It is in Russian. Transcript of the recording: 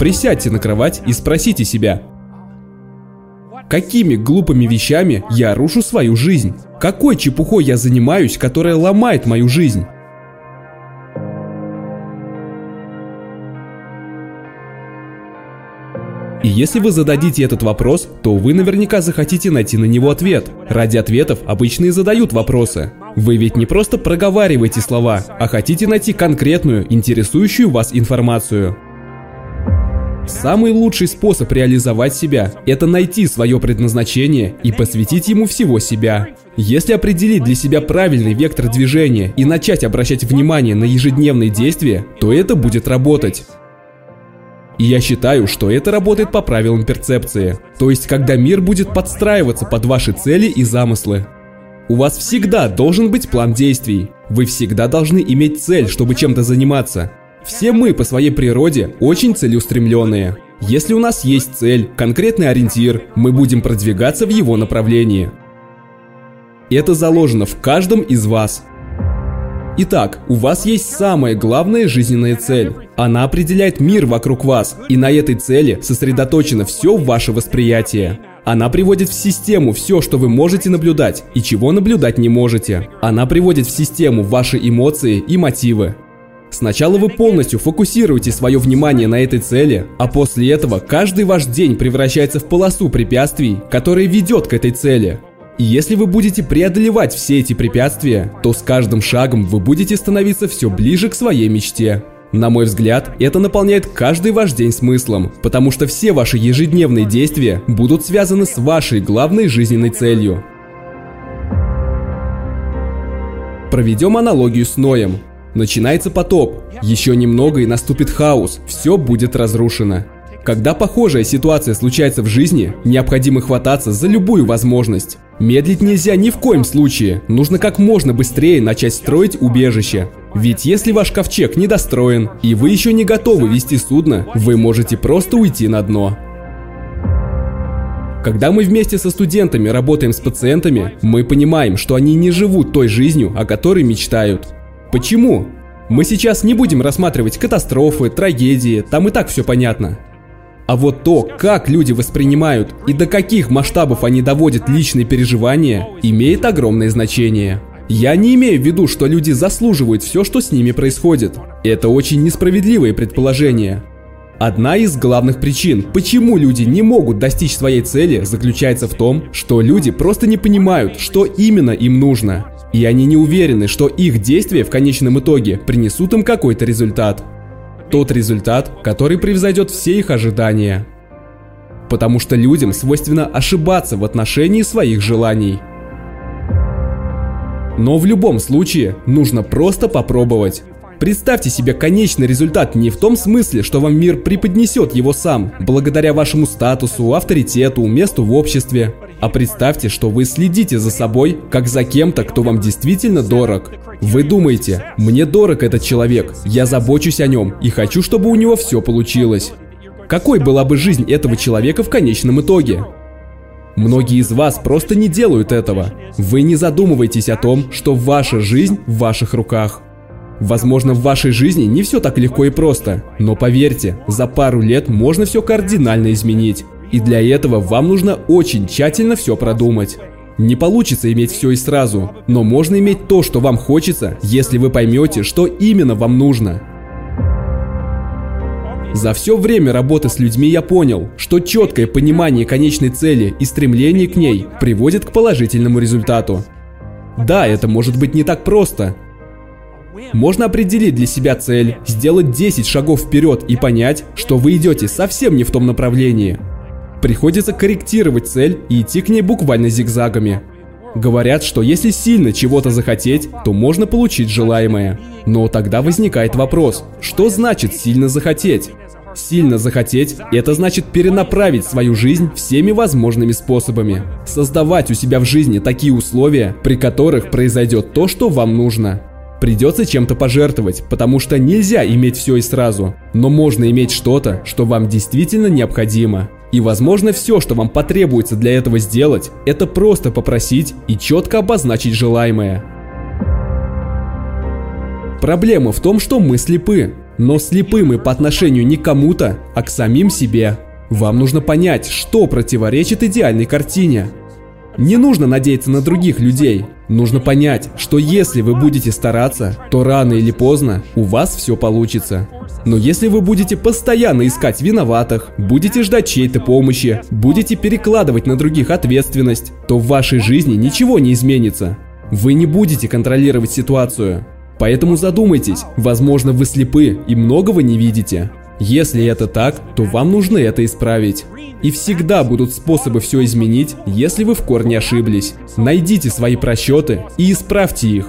Присядьте на кровать и спросите себя, какими глупыми вещами я рушу свою жизнь? Какой чепухой я занимаюсь, которая ломает мою жизнь? И если вы зададите этот вопрос, то вы наверняка захотите найти на него ответ. Ради ответов обычно и задают вопросы. Вы ведь не просто проговариваете слова, а хотите найти конкретную, интересующую вас информацию. Самый лучший способ реализовать себя – это найти свое предназначение и посвятить ему всего себя. Если определить для себя правильный вектор движения и начать обращать внимание на ежедневные действия, то это будет работать. И я считаю, что это работает по правилам перцепции. То есть, когда мир будет подстраиваться под ваши цели и замыслы. У вас всегда должен быть план действий. Вы всегда должны иметь цель, чтобы чем-то заниматься. Все мы по своей природе очень целеустремленные. Если у нас есть цель, конкретный ориентир, мы будем продвигаться в его направлении. Это заложено в каждом из вас. Итак, у вас есть самая главная жизненная цель. Она определяет мир вокруг вас, и на этой цели сосредоточено все ваше восприятие. Она приводит в систему все, что вы можете наблюдать и чего наблюдать не можете. Она приводит в систему ваши эмоции и мотивы. Сначала вы полностью фокусируете свое внимание на этой цели, а после этого каждый ваш день превращается в полосу препятствий, которая ведет к этой цели. И если вы будете преодолевать все эти препятствия, то с каждым шагом вы будете становиться все ближе к своей мечте. На мой взгляд, это наполняет каждый ваш день смыслом, потому что все ваши ежедневные действия будут связаны с вашей главной жизненной целью. Проведем аналогию с Ноем. Начинается потоп, еще немного и наступит хаос, все будет разрушено. Когда похожая ситуация случается в жизни, необходимо хвататься за любую возможность. Медлить нельзя ни в коем случае, нужно как можно быстрее начать строить убежище. Ведь если ваш ковчег недостроен, и вы еще не готовы вести судно, вы можете просто уйти на дно. Когда мы вместе со студентами работаем с пациентами, мы понимаем, что они не живут той жизнью, о которой мечтают. Почему? Мы сейчас не будем рассматривать катастрофы, трагедии, там и так все понятно. А вот то, как люди воспринимают и до каких масштабов они доводят личные переживания, имеет огромное значение. Я не имею в виду, что люди заслуживают все, что с ними происходит. Это очень несправедливое предположение. Одна из главных причин, почему люди не могут достичь своей цели, заключается в том, что люди просто не понимают, что именно им нужно. И они не уверены, что их действия в конечном итоге принесут им какой-то результат тот результат, который превзойдет все их ожидания. Потому что людям свойственно ошибаться в отношении своих желаний. Но в любом случае нужно просто попробовать. Представьте себе конечный результат не в том смысле, что вам мир преподнесет его сам, благодаря вашему статусу, авторитету, месту в обществе. А представьте, что вы следите за собой, как за кем-то, кто вам действительно дорог. Вы думаете, мне дорог этот человек, я забочусь о нем и хочу, чтобы у него все получилось. Какой была бы жизнь этого человека в конечном итоге? Многие из вас просто не делают этого. Вы не задумываетесь о том, что ваша жизнь в ваших руках. Возможно, в вашей жизни не все так легко и просто, но поверьте, за пару лет можно все кардинально изменить. И для этого вам нужно очень тщательно все продумать. Не получится иметь все и сразу, но можно иметь то, что вам хочется, если вы поймете, что именно вам нужно. За все время работы с людьми я понял, что четкое понимание конечной цели и стремление к ней приводит к положительному результату. Да, это может быть не так просто, можно определить для себя цель, сделать 10 шагов вперед и понять, что вы идете совсем не в том направлении. Приходится корректировать цель и идти к ней буквально зигзагами. Говорят, что если сильно чего-то захотеть, то можно получить желаемое. Но тогда возникает вопрос, что значит сильно захотеть? Сильно захотеть – это значит перенаправить свою жизнь всеми возможными способами. Создавать у себя в жизни такие условия, при которых произойдет то, что вам нужно. Придется чем-то пожертвовать, потому что нельзя иметь все и сразу. Но можно иметь что-то, что вам действительно необходимо. И возможно все, что вам потребуется для этого сделать, это просто попросить и четко обозначить желаемое. Проблема в том, что мы слепы. но слепым и по отношению не к кому-то, а к самим себе. Вам нужно понять, что противоречит идеальной картине. Не нужно надеяться на других людей. Нужно понять, что если вы будете стараться, то рано или поздно у вас все получится. Но если вы будете постоянно искать виноватых, будете ждать чьей-то помощи, будете перекладывать на других ответственность, то в вашей жизни ничего не изменится. Вы не будете контролировать ситуацию. Поэтому задумайтесь, возможно вы слепы и многого не видите. Если это так, то вам нужно это исправить. И всегда будут способы все изменить, если вы в корне ошиблись. Найдите свои просчеты и исправьте их.